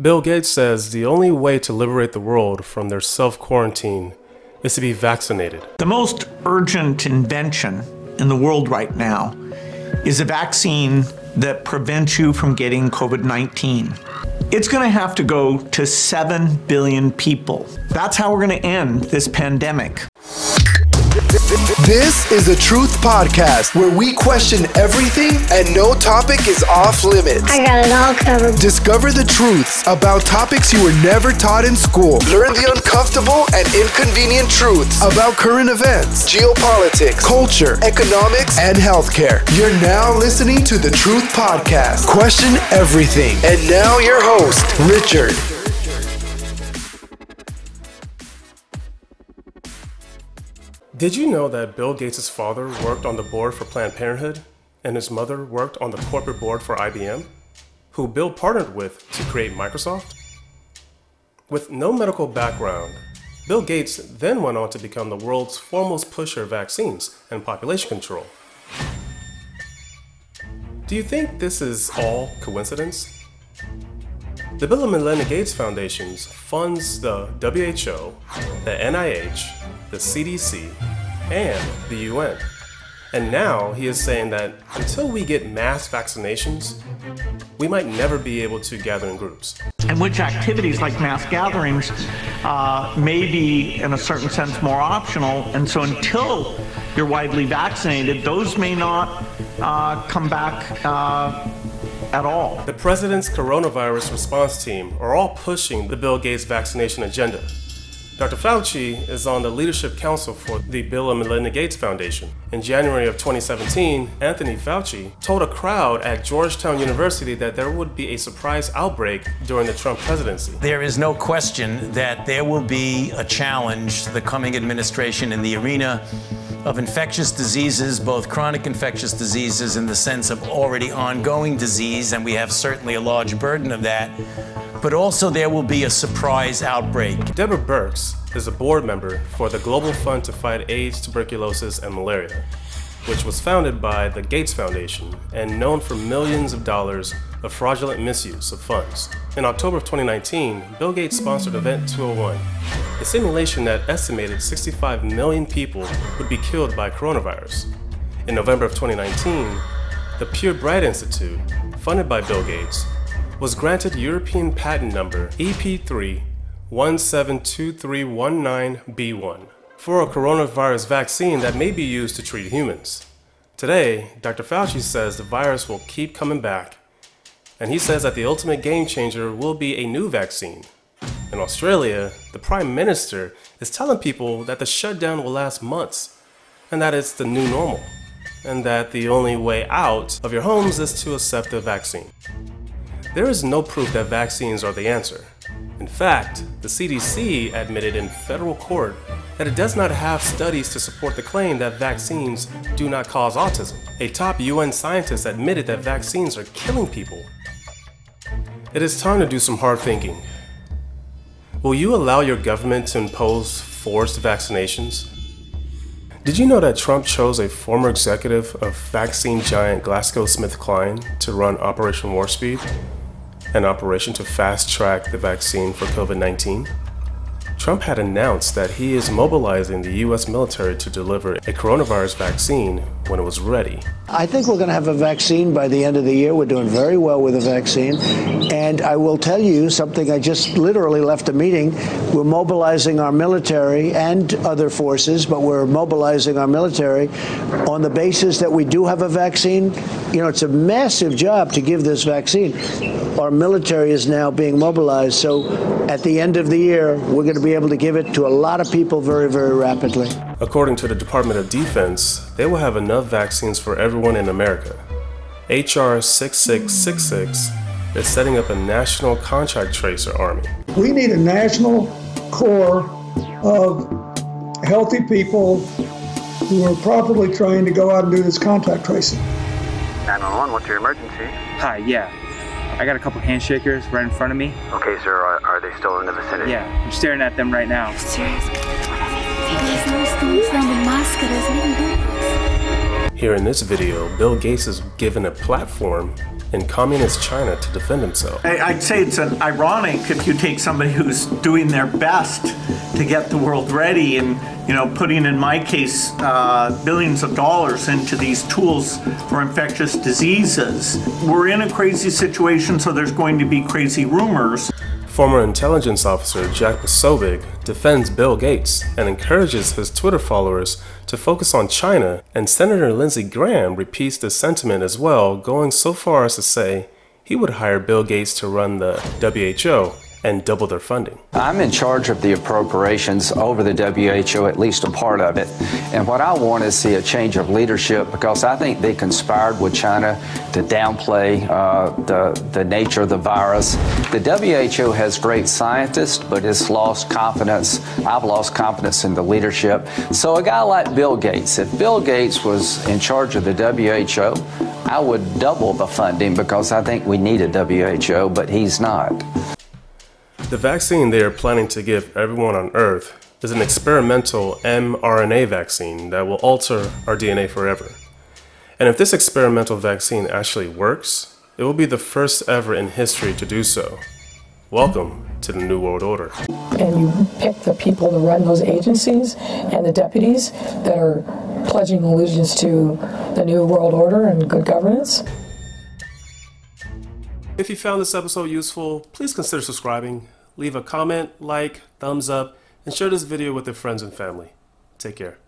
Bill Gates says the only way to liberate the world from their self quarantine is to be vaccinated. The most urgent invention in the world right now is a vaccine that prevents you from getting COVID 19. It's going to have to go to 7 billion people. That's how we're going to end this pandemic. This is a truth podcast where we question everything and no topic is off limits. I got it all covered. Discover the truths about topics you were never taught in school. Learn the uncomfortable and inconvenient truths about current events, geopolitics, culture, economics, and healthcare. You're now listening to the Truth Podcast. Question everything. And now your host, Richard. Did you know that Bill Gates' father worked on the board for Planned Parenthood and his mother worked on the corporate board for IBM, who Bill partnered with to create Microsoft? With no medical background, Bill Gates then went on to become the world's foremost pusher of vaccines and population control. Do you think this is all coincidence? The Bill and Melinda Gates Foundation funds the WHO, the NIH, the CDC, and the UN. And now he is saying that until we get mass vaccinations, we might never be able to gather in groups. And which activities like mass gatherings uh, may be, in a certain sense, more optional. And so until you're widely vaccinated, those may not uh, come back. Uh, at all. The president's coronavirus response team are all pushing the Bill Gates vaccination agenda. Dr. Fauci is on the leadership council for the Bill and Melinda Gates Foundation. In January of 2017, Anthony Fauci told a crowd at Georgetown University that there would be a surprise outbreak during the Trump presidency. There is no question that there will be a challenge the coming administration in the arena of infectious diseases, both chronic infectious diseases in the sense of already ongoing disease, and we have certainly a large burden of that, but also there will be a surprise outbreak. Deborah Birx is a board member for the Global Fund to Fight AIDS, Tuberculosis, and Malaria, which was founded by the Gates Foundation and known for millions of dollars of fraudulent misuse of funds. In October of 2019, Bill Gates sponsored Event 201, a simulation that estimated 65 million people would be killed by coronavirus. In November of 2019, the Pirbright Institute, funded by Bill Gates, was granted European patent number EP3 172319B1 for a coronavirus vaccine that may be used to treat humans. Today, Dr. Fauci says the virus will keep coming back, and he says that the ultimate game changer will be a new vaccine. In Australia, the Prime Minister is telling people that the shutdown will last months, and that it's the new normal, and that the only way out of your homes is to accept the vaccine. There is no proof that vaccines are the answer. In fact, the CDC admitted in federal court that it does not have studies to support the claim that vaccines do not cause autism. A top UN scientist admitted that vaccines are killing people. It is time to do some hard thinking. Will you allow your government to impose forced vaccinations? Did you know that Trump chose a former executive of vaccine giant GlaxoSmithKline to run Operation Warp Speed, an operation to fast track the vaccine for COVID 19? Trump had announced that he is mobilizing the U.S. military to deliver a coronavirus vaccine when it was ready. I think we're going to have a vaccine by the end of the year. We're doing very well with the vaccine. And I will tell you something I just literally left a meeting. We're mobilizing our military and other forces, but we're mobilizing our military on the basis that we do have a vaccine. You know, it's a massive job to give this vaccine. Our military is now being mobilized. So at the end of the year, we're going to be able to give it to a lot of people very, very rapidly. According to the Department of Defense, they will have enough vaccines for everyone in America. HR 6666 is setting up a national contact tracer army. We need a national corps of healthy people who are properly trained to go out and do this contact tracing. 911, what's your emergency? Hi, yeah. I got a couple handshakers right in front of me. Okay, sir, are, are they still in the vicinity? Yeah, I'm staring at them right now. Here in this video, Bill Gates is given a platform in communist China to defend himself. I'd say it's an ironic if you take somebody who's doing their best to get the world ready and, you know, putting, in my case, uh, billions of dollars into these tools for infectious diseases. We're in a crazy situation, so there's going to be crazy rumors. Former intelligence officer Jack Posobiec defends Bill Gates and encourages his Twitter followers to focus on China, and Senator Lindsey Graham repeats this sentiment as well, going so far as to say he would hire Bill Gates to run the WHO and double their funding. I'm in charge of the appropriations over the WHO, at least a part of it. And what I want is see a change of leadership because I think they conspired with China to downplay uh, the, the nature of the virus. The WHO has great scientists, but it's lost confidence. I've lost confidence in the leadership. So a guy like Bill Gates, if Bill Gates was in charge of the WHO, I would double the funding because I think we need a WHO, but he's not. The vaccine they are planning to give everyone on Earth is an experimental mRNA vaccine that will alter our DNA forever. And if this experimental vaccine actually works, it will be the first ever in history to do so. Welcome to the New World Order. and you pick the people to run those agencies and the deputies that are pledging allegiance to the new world order and good governance. If you found this episode useful, please consider subscribing, leave a comment, like, thumbs up, and share this video with your friends and family. Take care.